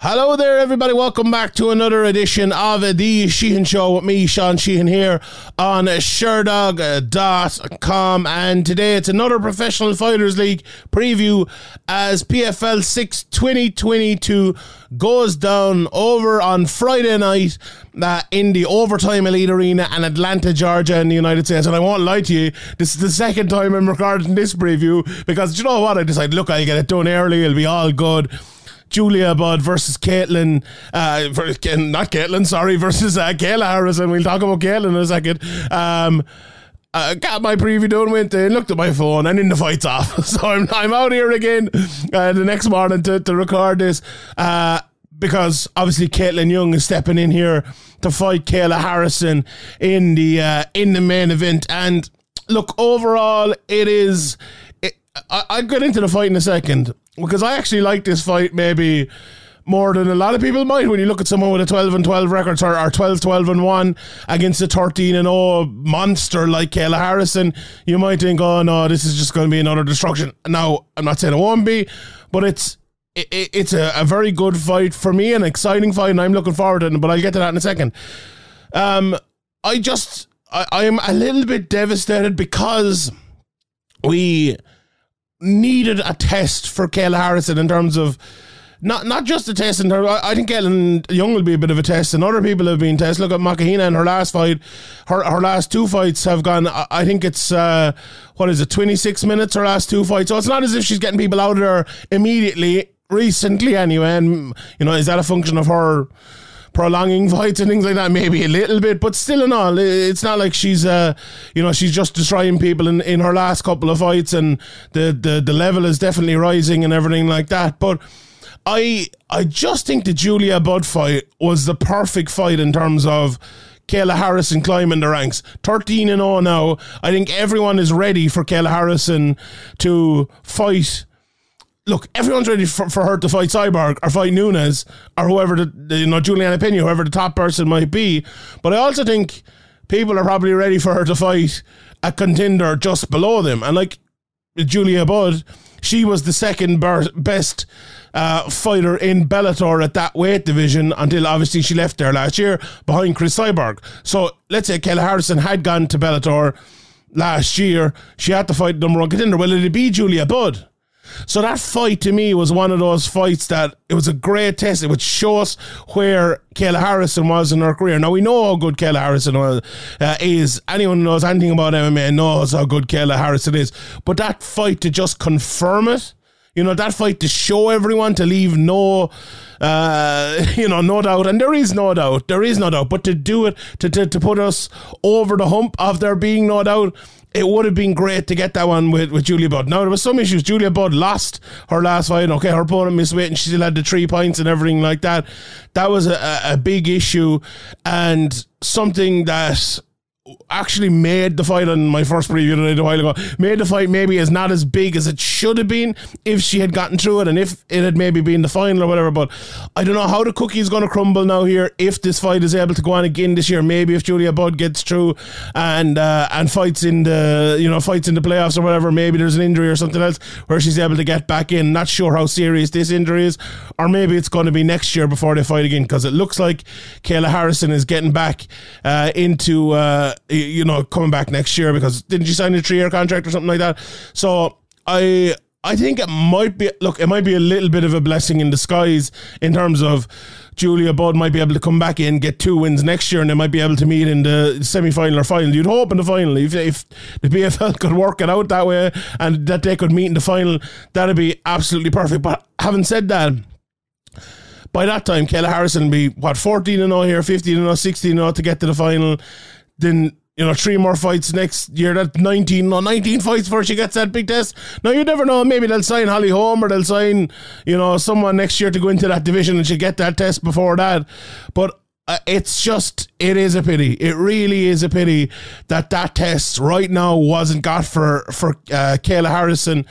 Hello there, everybody. Welcome back to another edition of The Sheehan Show with me, Sean Sheehan, here on Sherdog.com. And today it's another Professional Fighters League preview as PFL 6 2022 goes down over on Friday night uh, in the Overtime Elite Arena in Atlanta, Georgia, in the United States. And I won't lie to you, this is the second time I'm recording this preview because you know what? I decided, look, I'll get it done early, it'll be all good. Julia Budd versus Kaitlin, uh, not Kaitlin, sorry, versus uh, Kayla Harrison. We'll talk about Kaitlin in a second. Um, uh, got my preview done, went in, looked at my phone, and in the fight's off. So I'm, I'm out here again uh, the next morning to, to record this uh, because obviously Kaitlin Young is stepping in here to fight Kayla Harrison in the uh, in the main event. And look, overall, it is. It, I, I'll get into the fight in a second because I actually like this fight maybe more than a lot of people might when you look at someone with a 12 and 12 record or, or 12 12 and 1 against a 13 and 0 monster like Kayla Harrison. You might think oh no this is just going to be another destruction. Now I'm not saying it won't be but it's it, it's a, a very good fight for me an exciting fight and I'm looking forward to it but I'll get to that in a second. Um I just I, I'm a little bit devastated because we needed a test for Kayla Harrison in terms of not not just a test in terms. I, I think Ellen Young will be a bit of a test, and other people have been tested. Look at Mokhnatkina in her last fight, her her last two fights have gone. I, I think it's uh, what is it, twenty six minutes her last two fights. So it's not as if she's getting people out of there immediately. Recently, anyway, and you know, is that a function of her? Prolonging fights and things like that, maybe a little bit, but still in all, it's not like she's uh you know, she's just destroying people in, in her last couple of fights and the, the the level is definitely rising and everything like that. But I I just think the Julia Budd fight was the perfect fight in terms of Kayla Harrison climbing the ranks. 13 and 0 now. I think everyone is ready for Kayla Harrison to fight look, everyone's ready for, for her to fight Cyborg or fight Nunes or whoever the, you know Julianna Peña, whoever the top person might be. But I also think people are probably ready for her to fight a contender just below them. And like Julia Budd, she was the second best uh, fighter in Bellator at that weight division until obviously she left there last year behind Cris Cyborg. So let's say Kayla Harrison had gone to Bellator last year, she had to fight number one contender. Well, it'd be Julia Budd. So that fight to me was one of those fights that it was a great test. It would show us where Kayla Harrison was in her career. Now we know how good Kayla Harrison was, uh, is. Anyone who knows anything about MMA knows how good Kayla Harrison is. But that fight to just confirm it, you know, that fight to show everyone to leave no, uh, you know, no doubt, and there is no doubt, there is no doubt, but to do it, to, to, to put us over the hump of there being no doubt, it would have been great to get that one with, with Julia Budd. Now, there was some issues. Julia Budd lost her last fight. Okay, her opponent missed weight and she still had the three points and everything like that. That was a, a big issue and something that actually made the fight on my first preview today a while ago. Made the fight maybe as not as big as it should have been if she had gotten through it and if it had maybe been the final or whatever but I don't know how the cookie is going to crumble now here if this fight is able to go on again this year. Maybe if Julia Budd gets through and uh, and fights in the you know fights in the playoffs or whatever maybe there's an injury or something else where she's able to get back in. Not sure how serious this injury is or maybe it's going to be next year before they fight again because it looks like Kayla Harrison is getting back uh, into uh, you know, coming back next year because didn't you sign a three year contract or something like that? So I I think it might be look, it might be a little bit of a blessing in disguise in terms of Julia Budd might be able to come back in, get two wins next year, and they might be able to meet in the semi final or final. You'd hope in the final if, if the PFL could work it out that way and that they could meet in the final, that'd be absolutely perfect. But having said that, by that time, Kayla Harrison will be what 14 and 0 here, 15 and 0, 16 and 0 to get to the final. Then you know, three more fights next year. That 19, no, 19 fights before she gets that big test. Now, you never know. Maybe they'll sign Holly Holm or they'll sign, you know, someone next year to go into that division and she get that test before that. But uh, it's just, it is a pity. It really is a pity that that test right now wasn't got for, for uh, Kayla Harrison.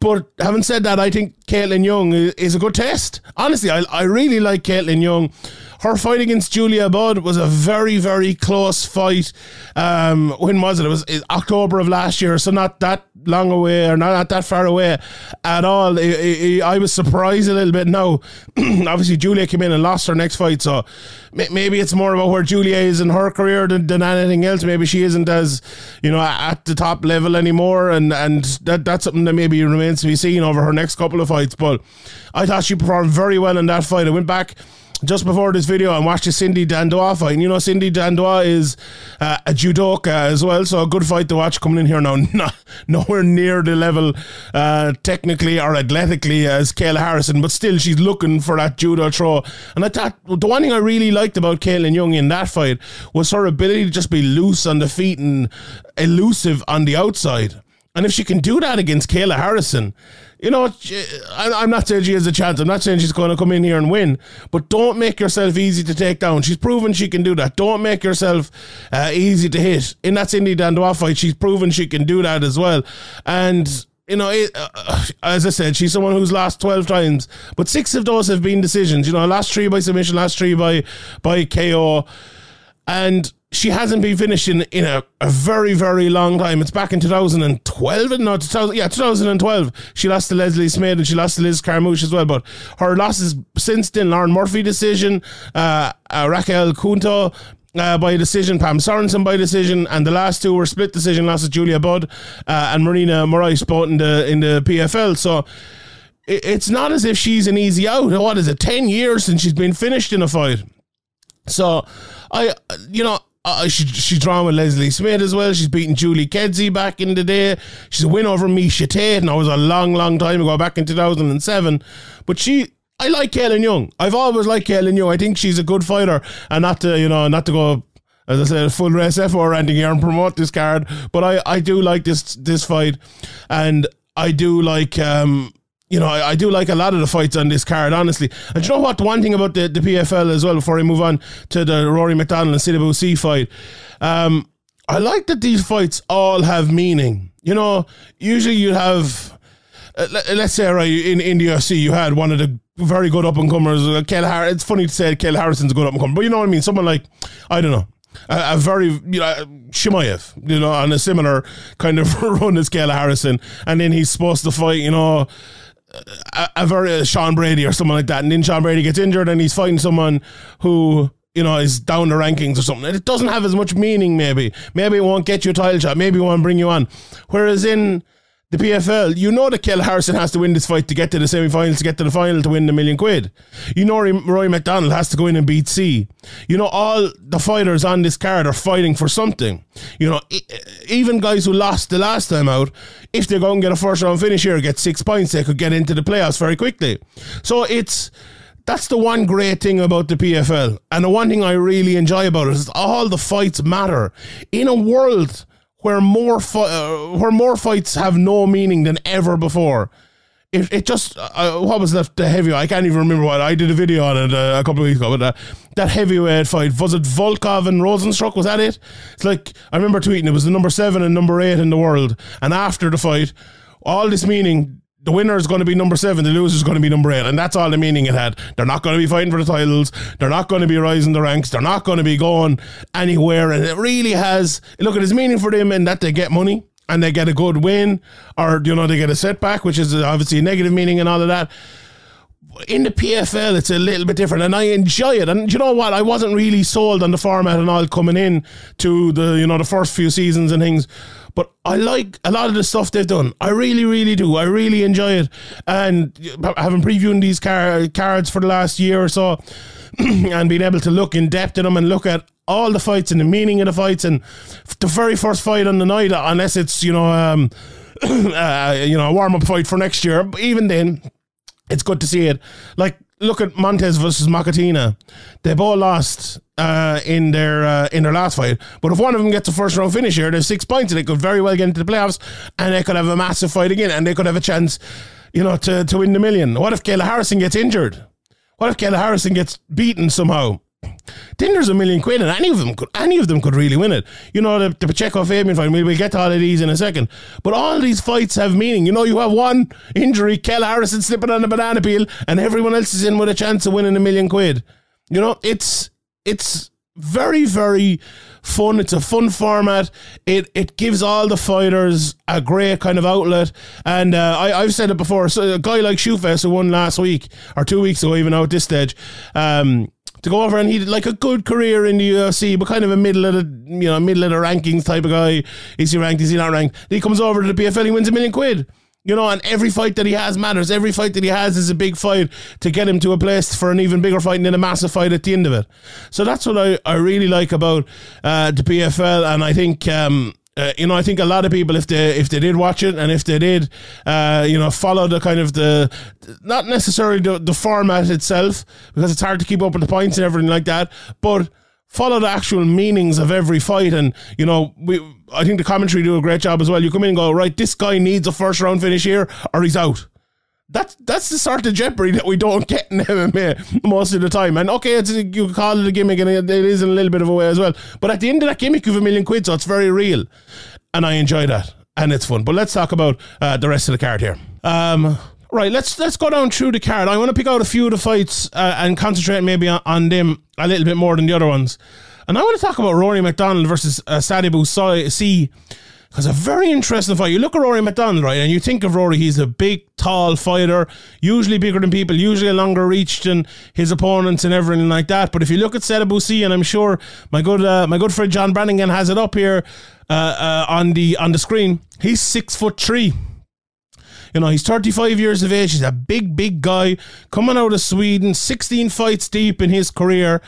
But having said that, I think Kaitlin Young is a good test. Honestly, I, I really like Kaitlin Young her fight against Julia Budd was a very, very close fight. Um, when was it? It was October of last year, so not that long away or not, not that far away at all. I was surprised a little bit. Now, obviously, Julia came in and lost her next fight, so maybe it's more about where Julia is in her career than, than anything else. Maybe she isn't as you know at the top level anymore, and and that that's something that maybe remains to be seen over her next couple of fights. But I thought she performed very well in that fight. I went back just before this video watched the Cindy Dandois fight. And you know, Cindy Dandois is uh, a judoka as well, so a good fight to watch coming in here now. Not, nowhere near the level uh, technically or athletically as Kayla Harrison, but still she's looking for that judo throw. And I thought the one thing I really liked about Kaitlin Young in that fight was her ability to just be loose on the feet and elusive on the outside. And if she can do that against Kayla Harrison, you know, I'm not saying she has a chance. I'm not saying she's going to come in here and win, but don't make yourself easy to take down. She's proven she can do that. Don't make yourself uh, easy to hit. In that Cindy Dandois fight, she's proven she can do that as well. And you know, it, uh, as I said, she's someone who's lost 12 times, but six of those have been decisions. You know, last three by submission, last three by by KO. And she hasn't been finishing in, a, a very, very long time. It's back in 2012, no, 2000, yeah, 2012. She lost to Leslie Smith and she lost to Liz Carmouche as well. But her losses since then, Lauren Murphy decision, uh, uh, Raquel Canuto, uh, by decision, Pam Sorenson by decision, and the last two were split decision losses Julia Budd uh, and Marina Morais, both in the in the PFL. So it, it's not as if she's an easy out. What is it? Ten years since she's been finished in a fight. So I, you know, uh, she, she's drawn with Leslie Smith as well. She's beaten Julie Kedzie back in the day. She's a win over Miesha Tate, and that was a long, long time ago, back in 2007. But she, I like Kaitlin Young. I've always liked Kaitlin Young. I think she's a good fighter, and not to, you know, not to go as I said, full race F ending here and promote this card. But I, I do like this this fight, and I do like um, you know, I, I, do like a lot of the fights on this card, honestly. And you know what? One thing about the, the PFL as well, before I move on to the Rory MacDonald and Boussi fight, um, I like that these fights all have meaning. You know, usually you have, uh, let, us say, right, in, in the UFC, you had one of the very good up and comers, uh, Kel It's funny to say Kel Harrison's a good up and comer, but you know what I mean? Someone like, I don't know, a, a, very you know Chimaev, you know, on a similar kind of run as Kayla Harrison, and then he's supposed to fight, you know, a, very uh, Sean Brady or someone like that, and then Sean Brady gets injured and he's fighting someone who you know is down the rankings or something. It doesn't have as much meaning. Maybe maybe it won't get you a title shot. Maybe it won't bring you on. Whereas in the PFL, you know that Kel Harrison has to win this fight to get to the semi-finals, to get to the final, to win the million quid. You know Roy MacDonald has to go in and beat Sy. You know all the fighters on this card are fighting for something. You know, even guys who lost the last time out, if they go and get a first round finish here, get six points, they could get into the playoffs very quickly. So it's that's the one great thing about the PFL, and the one thing I really enjoy about it is all the fights matter in a world where more fi- uh, where more fights have no meaning than ever before. It, it just uh, what was that the heavy I can't even remember what I did a video on it uh, a couple of weeks ago but uh, that heavyweight fight was it Volkov and Rozenstruik was that it? It's like I remember tweeting it was the number 7 and number 8 in the world. And after the fight all this meaning the winner is going to be number seven, the loser is going to be number eight. And that's all the meaning it had. They're not going to be fighting for the titles. They're not going to be rising the ranks. They're not going to be going anywhere. And it really has, look, at its meaning for them in that they get money and they get a good win or, you know, they get a setback, which is obviously a negative meaning and all of that. In the PFL, it's a little bit different, and I enjoy it. And you know what? I wasn't really sold on the format and all coming in to the you know the first few seasons and things but I like a lot of the stuff they've done. I really, really do. I really enjoy it. And having previewed these car- cards for the last year or so, and being able to look in depth at them and look at all the fights and the meaning of the fights and the very first fight on the night, unless it's you know, um, uh, you know, a warm up fight for next year. But even then, it's good to see it. Like look at Montes versus Mokhnatkina. They both lost uh, in their uh, in their last fight. But if one of them gets a first round finish here, there's six points, and they could very well get into the playoffs, and they could have a massive fight again, and they could have a chance, you know, to to win the million. What if Kayla Harrison gets injured? What if Kayla Harrison gets beaten somehow? Then there's a million quid, and any of them could any of them could really win it. You know, the, the Pacheco Fabian fight. We'll, get to all of these in a second. But all these fights have meaning. You know, you have one injury, Kel Harrison slipping on a banana peel, and everyone else is in with a chance of winning a million quid. You know, it's it's very very fun. It's a fun format. It it gives all the fighters a great kind of outlet. And uh, I I've said it before. So a guy like Shoefest who won last week or two weeks ago, even now at this stage. Um, to go over and he did like a good career in the UFC, but kind of a middle of the you know middle of the rankings type of guy. Is he ranked? Is he not ranked? he comes over to the PFL, he wins a million quid. You know, and every fight that he has matters. Every fight that he has is a big fight to get him to a place for an even bigger fight and then a massive fight at the end of it. So that's what I, I really like about uh, the PFL. And I think, um, uh, you know, I think a lot of people, if they if they did watch it and if they did, uh, you know, follow the kind of the not necessarily the, the format itself because it's hard to keep up with the points and everything like that, but follow the actual meanings of every fight. And you know, we I think the commentary do a great job as well. You come in and go, right, this guy needs a first round finish here or he's out. That's that's the sort of jeopardy that we don't get in MMA most of the time. And okay, it's you call it a gimmick, and it is in a little bit of a way as well. But at the end of that gimmick, you have a million quid, so it's very real, and I enjoy that, and it's fun. But let's talk about uh, the rest of the card here. Um, right, let's let's go down through the card. I want to pick out a few of the fights uh, and concentrate maybe on, on, them a little bit more than the other ones. And I want to talk about Rory MacDonald versus uh, Sadibou Sy because a very interesting fight. You look at Rory MacDonald, right, and you think of Rory, he's a big, tall fighter, usually bigger than people, usually a longer reach than his opponents and everything like that. But if you look at Sy, and I'm sure my good uh, my good friend John Brannigan has it up here uh, uh, on the on the screen, he's six foot three. You know, he's 35 years of age. He's a big, big guy coming out of Sweden, 16 fights deep in his career.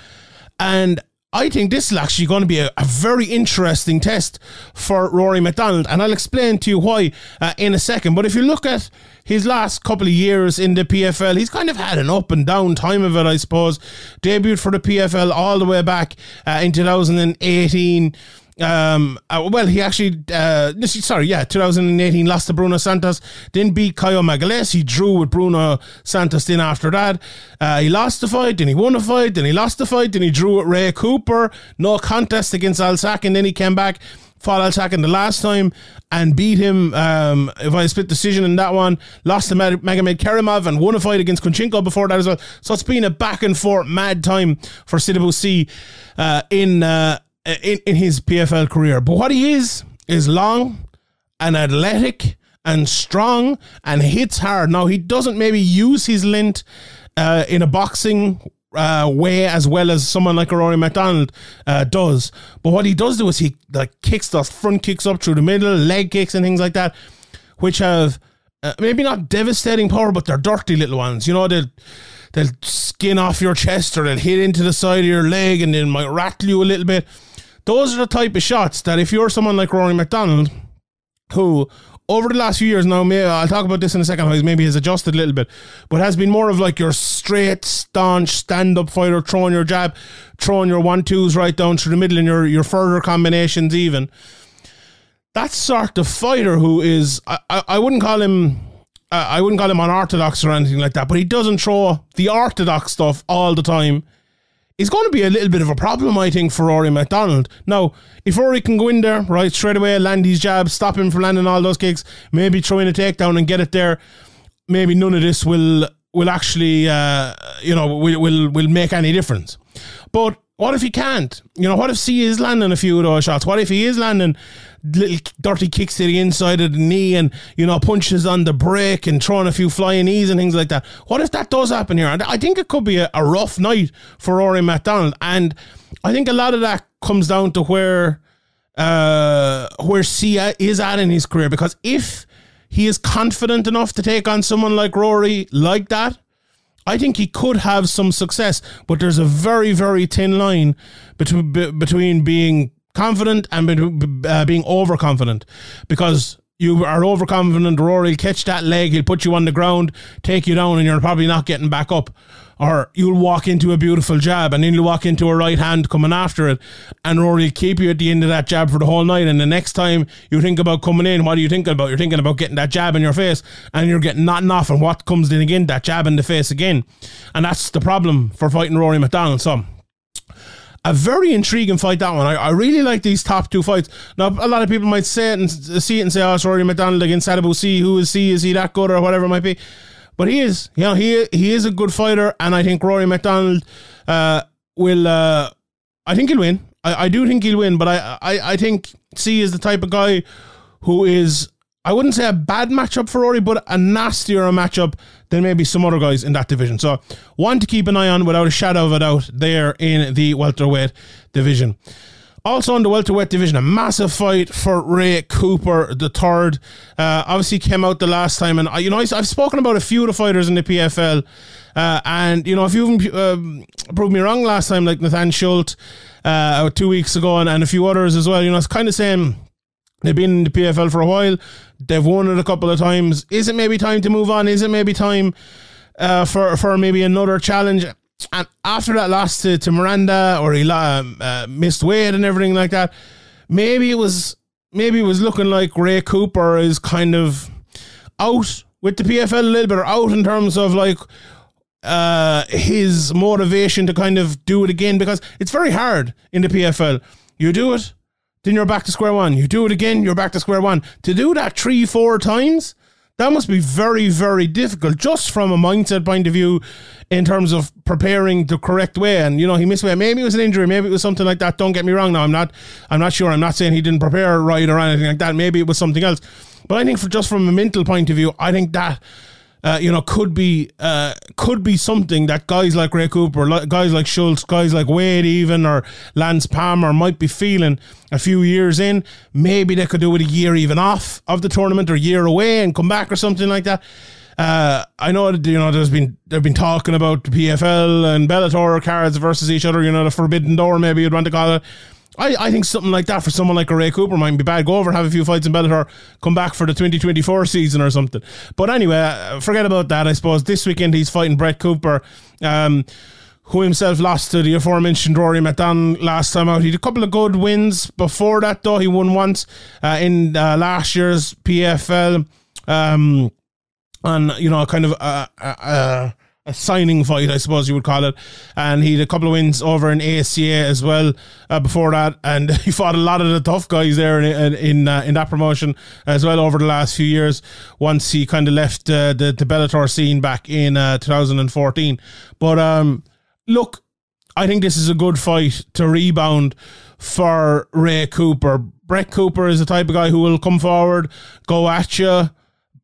And I think this is actually going to be a, a, very interesting test for Rory MacDonald, and I'll explain to you why uh, in a second. But if you look at his last couple of years in the PFL, he's kind of had an up and down time of it, I suppose. Debuted for the PFL all the way back uh, in 2018 um, uh, well, he actually, uh, sorry, yeah, 2018 lost to Bruno Santos, then beat Caio Magalhães. He drew with Bruno Santos then after that. Uh, he lost the fight, then he won the fight, then he lost the fight, then he drew with Ray Cooper. No contest against Alsac, and then he came back, fought Alsac the last time and beat him um, if I split decision in that one. Lost to Magomedkerimov and won a fight against Kunchenko before that as well. So it's been a back and forth mad time for Sadibou Sy uh, in uh, in, in his PFL career. But what he is, is long and athletic and strong and hits hard. Now, he doesn't maybe use his lint uh, in a boxing uh, way as well as someone like Rory MacDonald uh, does. But what he does do is he like kicks those front kicks up through the middle, leg kicks and things like that, which have uh, maybe not devastating power, but they're dirty little ones. You know, they'll, they'll skin off your chest or they'll hit into the side of your leg and they might rattle you a little bit. Those are the type of shots that if you're someone like Rory MacDonald, who over the last few years now, maybe I'll talk about this in a second, how he's maybe has adjusted a little bit, but has been more of like your straight, staunch, stand up fighter, throwing your jab, throwing your one twos right down through the middle and your, your further combinations even. That sort of fighter who is, I, I, I wouldn't call him. I wouldn't call him unorthodox or anything like that, but he doesn't throw the orthodox stuff all the time is going to be a little bit of a problem, I think, for Rory MacDonald. Now, if Rory can go in there, right, straight away, land his jab, stop him from landing all those kicks, maybe throw in a takedown and get it there, maybe none of this will will actually, uh, you know, will, will will make any difference. But what if he can't? You know, what if Sy is landing a few of those shots? What if he is landing little dirty kicks to the inside of the knee and, you know, punches on the break and throwing a few flying knees and things like that? What if that does happen here? And I think it could be a, a rough night for Rory MacDonald. And I think a lot of that comes down to where uh, where Sy is at in his career. Because if he is confident enough to take on someone like Rory like that, I think he could have some success, but there's a very, very thin line between between being confident and uh, being overconfident. Because you are overconfident. Rory will catch that leg, he'll put you on the ground, take you down, and you're probably not getting back up. Or you'll walk into a beautiful jab and then you'll walk into a right hand coming after it. And Rory will keep you at the end of that jab for the whole night and the next time you think about coming in what are you thinking about? You're thinking about getting that jab in your face and you're getting nothing off and what comes in again? That jab in the face again. And that's the problem for fighting Rory MacDonald so a very intriguing fight that one. I, I really like these top two fights. Now a lot of people might say it and see it and say, "Oh, it's Rory MacDonald against Sadibou Sy. Who is he? Is he that good or whatever it might be?" but he is. You know, he he is a good fighter, and I think Rory MacDonald uh, will. Uh, I think he'll win. I, I do think he'll win, but I, I I think Sy is the type of guy who is. I wouldn't say a bad matchup for Rory, but a nastier matchup than maybe some other guys in that division. So one to keep an eye on without a shadow of a doubt there in the welterweight division. Also in the welterweight division, a massive fight for Ray Cooper the third. Uh, obviously came out the last time, and uh, you know I've spoken about a few of the fighters in the PFL, uh, and you know if you've um, proved me wrong last time, like Nathan Schultz uh, two weeks ago, and, and a few others as well. You know it's kind of saying they've been in the PFL for a while, they've won it a couple of times. Is it maybe time to move on? Is it maybe time uh, for for maybe another challenge? And after that loss to, to Miranda, or he um, uh, missed weight and everything like that, maybe it was maybe it was looking like Ray Cooper is kind of out with the PFL a little bit, or out in terms of like uh, his motivation to kind of do it again because it's very hard in the PFL. You do it, then you're back to square one. You do it again, you're back to square one. To do that three, four times, that must be very, very difficult just from a mindset point of view in terms of preparing the correct way. And, you know, he missed weight. Maybe it was an injury, maybe it was something like that. Don't get me wrong now. I'm not I'm not sure. I'm not saying he didn't prepare right or anything like that. Maybe it was something else. But I think for just from a mental point of view, I think that uh, you know, could be uh, could be something that guys like Ray Cooper, guys like Schultz, guys like Wade, even or Lance Palmer might be feeling a few years in. Maybe they could do it a year even off of the tournament or a year away and come back or something like that. Uh, I know you know there's been they've been talking about the PFL and Bellator cards versus each other. You know the Forbidden Door, maybe you'd want to call it. I, I think something like that for someone like Ray Cooper might be bad. Go over, have a few fights in Bellator, come back for the 2024 season or something. But anyway, uh, forget about that. I suppose this weekend he's fighting Brett Cooper. Um, who himself lost to the aforementioned Rory MacDonald last time out. He had a couple of good wins before that, though. He won once uh, in uh, last year's PFL. Um, and, you know, kind of uh, uh, uh a signing fight, I suppose you would call it. And he had a couple of wins over in ACA as well uh, before that, and he fought a lot of the tough guys there in in, uh, in that promotion as well over the last few years. Once he kind of left uh, the the Bellator scene back in uh, 2014, but um, look, I think this is a good fight to rebound for Ray Cooper. Brett Cooper is the type of guy who will come forward, go at you,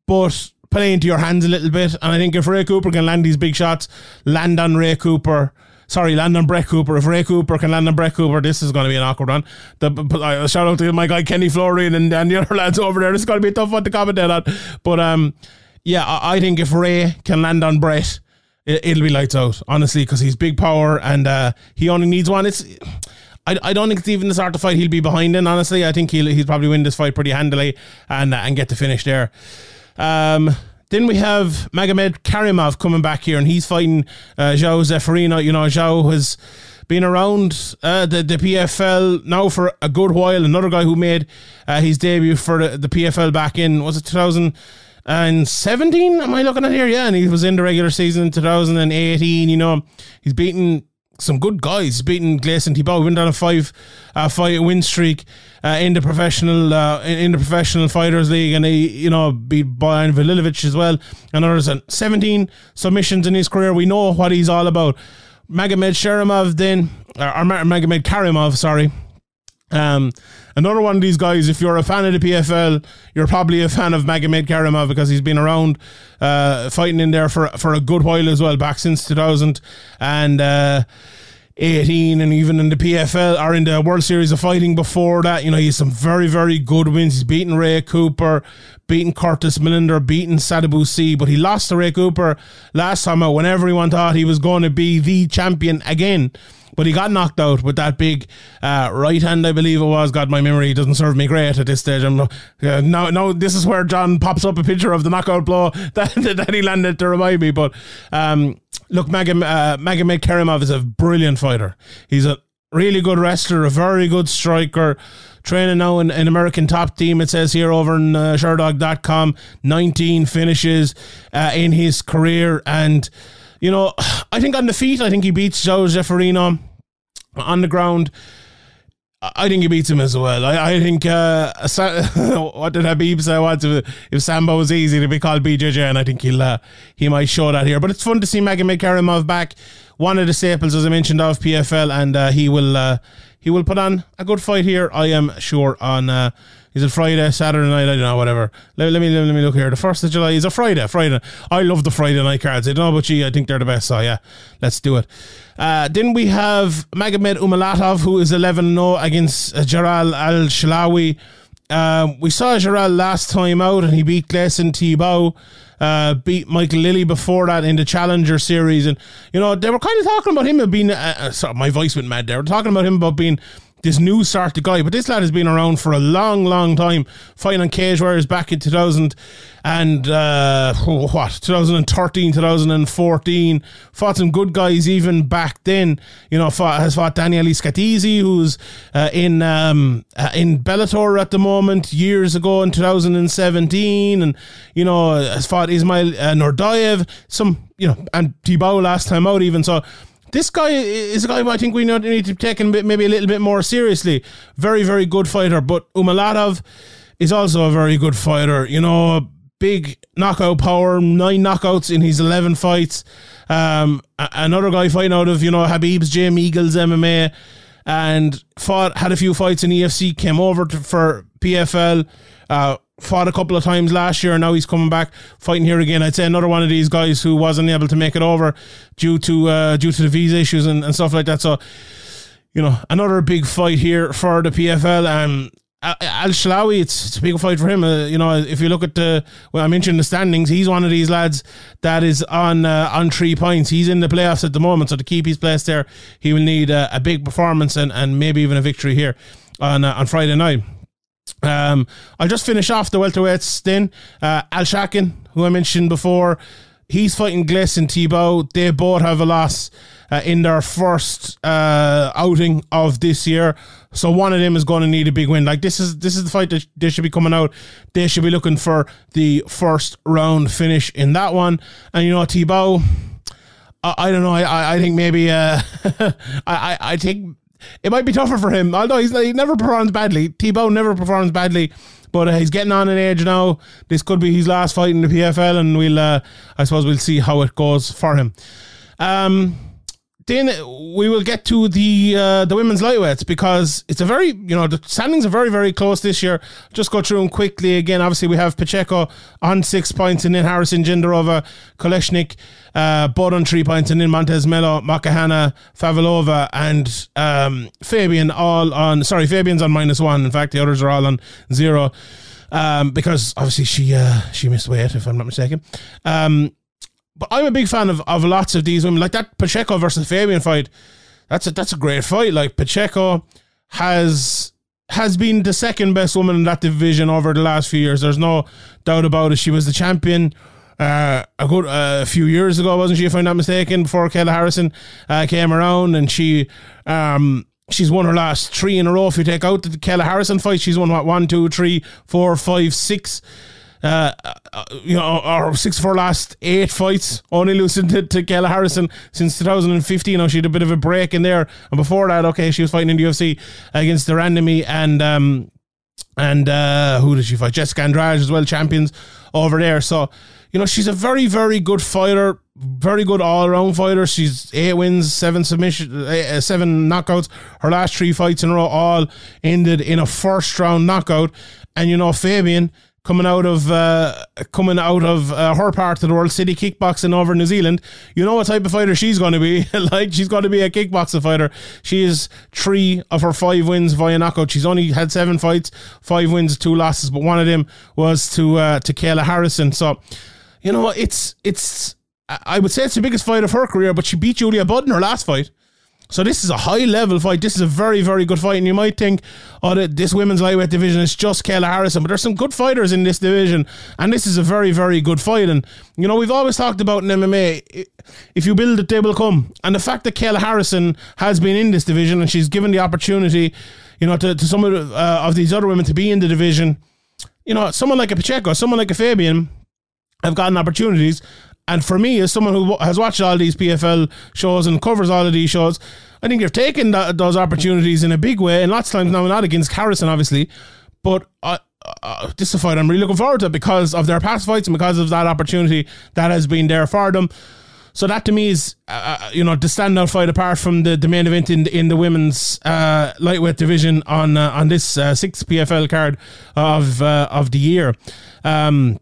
but play into your hands a little bit. And I think if Ray Cooper can land these big shots, land on Ray Cooper. Sorry, land on Brett Cooper. If Ray Cooper can land on Brett Cooper, this is going to be an awkward one. The, uh, shout out to my guy Kenny Florian and, and the other lads over there. This is going to be a tough one to commentate on. But um, yeah, I, I think if Ray can land on Brett, it, will be lights out, honestly, because he's big power and uh, he only needs one. It's. I, I don't think it's even the sort of fight he'll be behind in. Honestly, I think he'll he'll probably win this fight pretty handily and uh, and get the finish there. Um, then we have Magomedkerimov coming back here, and he's fighting uh, João Zeferino. You know, João has been around uh, the, the PFL now for a good while. Another guy who made uh, his debut for the, the PFL back in, was it 2017? Am I looking at here? Yeah, and he was in the regular season in 2018. You know, he's beaten some good guys. Gleison Tibau. He went on a five uh, fight win streak uh, in the professional uh, in, the professional fighters league, and he you know beat Bojan Veličković as well, and others. And seventeen submissions in his career. We know what he's all about. Magomed Sharimov then, or, or Magomedkerimov, sorry. Um, another one of these guys, if you're a fan of the PFL, you're probably a fan of Magomedkerimov because he's been around uh, fighting in there for for a good while as well, back since 2000. And uh, 18 and even in the PFL or in the World Series of Fighting before that. You know, he's some very, very good wins. He's beaten Ray Cooper, beaten Curtis Millender, beaten Sadibou Sy, but he lost to Ray Cooper last time out when everyone thought he was going to be the champion again. But he got knocked out with that big uh, right hand, I believe it was. God, my memory doesn't serve me great at this stage. I'm uh, now, now this is where John pops up a picture of the knockout blow that, that he landed to remind me. But um, look, Magam, uh, Magomedkerimov is a brilliant fighter. He's a really good wrestler, a very good striker. Training now in an American top team, it says here over in uh, Sherdog.com. 19 finishes uh, in his career. And, you know, I think on the feet, I think he beats João Zeferino on the ground. I think he beats him as well. I, I think uh, what did Habib say? What if, Sambo was easy to be called BJJ, and I think he'll uh, he might show that here. But it's fun to see Magomed back, one of the staples as I mentioned of PFL, and uh, he will uh, he will put on a good fight here. I am sure on. Is it Friday, Saturday night? I don't know, whatever. Let, let, me let me look here. The first of July is a Friday. Friday. I love the Friday night cards. I don't know about you. I think they're the best. So yeah, let's do it. Uh, then we have Magomed Umalatov, who is 11 0 against uh, Jarrah Al-Silawi. Um, we saw Jarrah last time out and he beat Gleison Tibau. Uh, beat Michael Lilly before that in the Challenger series, and you know they were kind of talking about him being. Uh, uh, sorry, my voice went mad. They were talking about him about being this new sort of guy. But this lad has been around for a long, long time, fighting on cage warriors back in 2000 and uh, what 2013, 2014. Fought some good guys even back then. You know, fought, has fought Daniel Scatizzi, who's uh, in um, uh, in Bellator at the moment. Years ago in 2017, and you know has fought Ismail uh, Naurdiev. Some you know and Tibau last time out even so this guy is a guy I think we need to take him maybe a little bit more seriously. Very, very good fighter, but Umalatov is also a very good fighter. You know, big knockout power, nine knockouts in his 11 fights. Um, another guy fighting out of, you know, Habib's gym Eagles MMA and fought, had a few fights in EFC, came over to, for PFL. Uh, fought a couple of times last year, and now he's coming back fighting here again. I'd say another one of these guys who wasn't able to make it over due to uh, due to the visa issues and, and stuff like that. So, you know, another big fight here for the PFL. Um, Al-Silawi, it's, it's a big fight for him. Uh, you know, if you look at the, well, I mentioned the standings, he's one of these lads that is on uh, on three points. He's in the playoffs at the moment, so to keep his place there, he will need uh, a big performance and, and maybe even a victory here on uh, on Friday night. Um, I'll just finish off the welterweights then. Uh, Aleksakhin, who I mentioned before, he's fighting Gleison Tibau. They both have a loss uh, in their first uh, outing of this year. So one of them is going to need a big win. Like this is this is the fight that they should be coming out. They should be looking for the first round finish in that one. And you know Tibau, I, I don't know. I I think maybe uh, I I think it might be tougher for him. Although he's he never performs badly. Tibau never performs badly, but uh, he's getting on in age now. This could be his last fight in the PFL, and we'll uh, I suppose we'll see how it goes for him. Um, then we will get to the uh, the women's lightweights because it's a very you know the standings are very very close this year. Just go through them quickly again. Obviously, we have Pacheco on six points, and then Harrison Jindrova, Kolesnyk, uh, both on three points, and then Montes Melo, Mokhnatkina, Favilova, and um, Fabian all on. Sorry, Fabian's on minus one. In fact, the others are all on zero. Um, because obviously she uh, she missed weight, if I'm not mistaken. Um, but I'm a big fan of, of lots of these women. Like that Pacheco versus Fabian fight. That's a that's a great fight. Like Pacheco has has been the second best woman in that division over the last few years. There's no doubt about it. She was the champion uh, a good uh, a few years ago, wasn't she? If I'm not mistaken, before Kayla Harrison uh, came around, and she um, she's won her last three in a row. If you take out the Kayla Harrison fight, she's won what one, two, three, four, five, six uh, uh, you know, or six of her last eight fights, only losing to, to Kayla Harrison since 2015. You know, she had a bit of a break in there. And before that, okay, she was fighting in the UFC against de Randamie and, um, and, uh, who did she fight? Jessica Andrade as well, champions over there. So, you know, she's a very, very good fighter, very good all around fighter. She's eight wins, seven submission, uh, seven knockouts. Her last three fights in a row all ended in a first round knockout. And, you know, Fabian, coming out of uh, coming out of uh, her part of the world, City Kickboxing over New Zealand. You know what type of fighter she's going to be? like she's going to be a kickboxing fighter. She is three of her five wins via knockout. She's only had seven fights, five wins, two losses, but one of them was to uh, to Kayla Harrison. So, you know, it's it's. I would say it's the biggest fight of her career, but she beat Julia Budd in her last fight. So this is a high level fight. This is a very, very good fight. And you might think, oh, this women's lightweight division is just Kayla Harrison, but there's some good fighters in this division, and this is a very, very good fight. And you know, we've always talked about in MMA, if you build it, they will come. And the fact that Kayla Harrison has been in this division and she's given the opportunity, you know, to, to some of, the, uh, of these other women to be in the division, you know, someone like a Pacheco, someone like a Fabian have gotten opportunities and for me, as someone who has watched all these PFL shows and covers all of these shows, I think you've taken that, those opportunities in a big way, and lots of times now not against Harrison, obviously, but uh, uh, this is a fight I'm really looking forward to because of their past fights and because of that opportunity that has been there for them. So that to me is, uh, uh you know, the standout fight apart from the, the main event in the, in the women's uh, lightweight division on uh, on this uh, sixth PFL card of of the year. Um,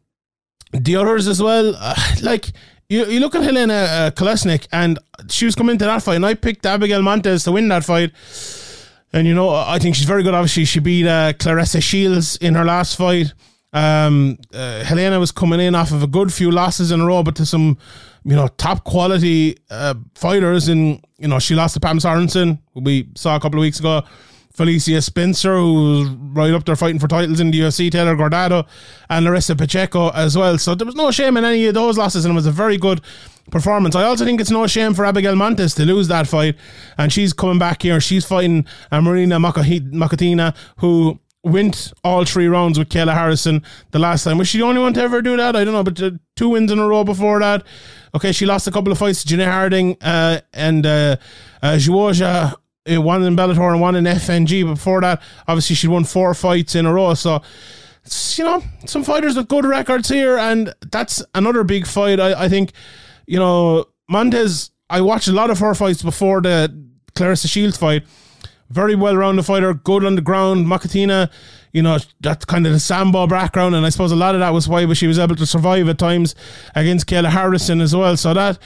the others as well, like you, you look at Helena uh, Kolesnyk and she was coming to that fight, and I picked Abigail Montes to win that fight. And you know, I think she's very good. Obviously, she beat uh, Claressa Shields in her last fight. Um, uh, Helena was coming in off of a good few losses in a row, but to some, you know, top quality uh, fighters. And you know, she lost to Pam Sorenson, who we saw a couple of weeks ago. Felicia Spencer, who's right up there fighting for titles in the UFC, Taylor Guardado, and Larissa Pacheco as well. So there was no shame in any of those losses, and it was a very good performance. I also think it's no shame for Abigail Montes to lose that fight, and she's coming back here. She's fighting uh, Marina Mokhnatkina, who went all three rounds with Kayla Harrison the last time. Was she the only one to ever do that? I don't know, but uh, two wins in a row before that. Okay, she lost a couple of fights to Janay Harding uh, and uh, uh, uh, one in Bellator and one in FNG. But before that, obviously, she'd won four fights in a row. So, it's, you know, some fighters with good records here, and that's another big fight. I, I think, you know, Montes, I watched a lot of her fights before the Claressa Shields fight very well rounded fighter, good on the ground. Mokhnatkina, you know, that's kind of the Sambo background, and I suppose a lot of that was why she was able to survive at times against Kayla Harrison as well. So that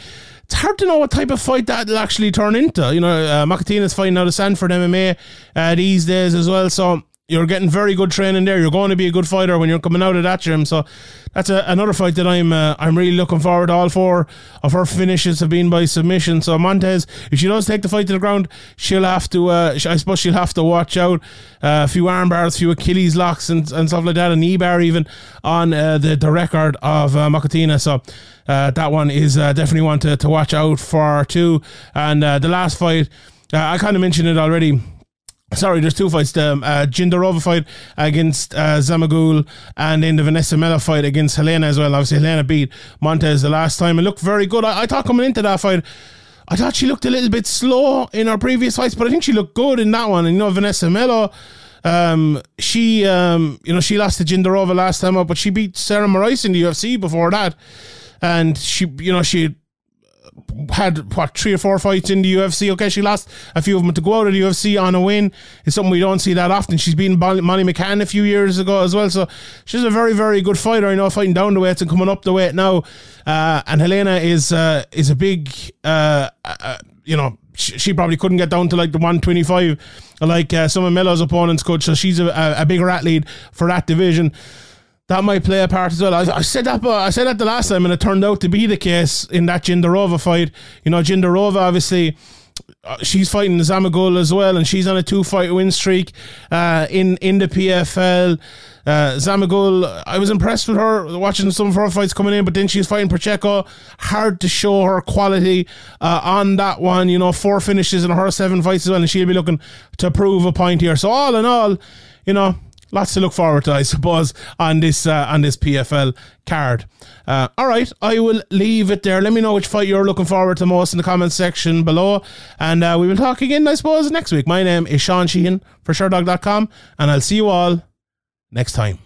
it's hard to know what type of fight that'll actually turn into. You know, uh, Mokhnatkina's fighting out of Sanford MMA uh, these days as well. So you're getting very good training there. You're going to be a good fighter when you're coming out of that gym. So that's a, another fight that I'm uh, I'm really looking forward. to. All four of her finishes have been by submission. So Montes, if she does take the fight to the ground, she'll have to. Uh, I suppose she'll have to watch out uh, a few arm bars, a few Achilles locks, and, and stuff like that, a knee bar even on uh, the the record of uh, Mokhnatkina. So. Uh, that one is uh, definitely one to, to watch out for too. And the last fight, I kind of mentioned it already Sorry, there's two fights. The um, uh, Jindrova fight against uh, Zamzagul and then the Vanessa Melo fight against Helena as well. Obviously, Helena beat Montes the last time and looked very good. I, I thought coming into that fight, I thought she looked a little bit slow in her previous fights, but I think she looked good in that one. And you know, Vanessa Melo, um, she, um, you know, she lost to Jindrova last time up, but she beat Sarah Moras in the UFC before that. And she, you know, she had what three or four fights in the UFC. Okay, she lost a few of them to go out of the UFC on a win It's something we don't see that often. She's been Molly McCann a few years ago as well, so she's a very very good fighter. You know fighting down the weights and coming up the weight now. Uh, and Helena is uh, is a big uh, uh you know she, she, probably couldn't get down to like the 125 like uh, some of Melo's opponents could. So she's a, a bigger athlete for that division that might play a part as well. I, I said that, I said that the last time, and it turned out to be the case in that Jindrova fight. You know, Jindrova obviously. Uh, she's fighting Zamzagul as well, and she's on a two-fight win streak uh, in in the PFL. Uh, I was impressed with her watching some of her fights coming in, but then she's fighting Pacheco. Hard to show her quality uh, on that one. You know, four finishes in her seven fights as well, and she'll be looking to prove a point here. So all in all, you know, lots to look forward to, I suppose, on this uh, on this PFL card. Uh, all right, I will leave it there. Let me know which fight you're looking forward to most in the comments section below, and uh, we will talk again, I suppose, next week. My name is Sean Sheehan for Sherdog.com, and I'll see you all next time.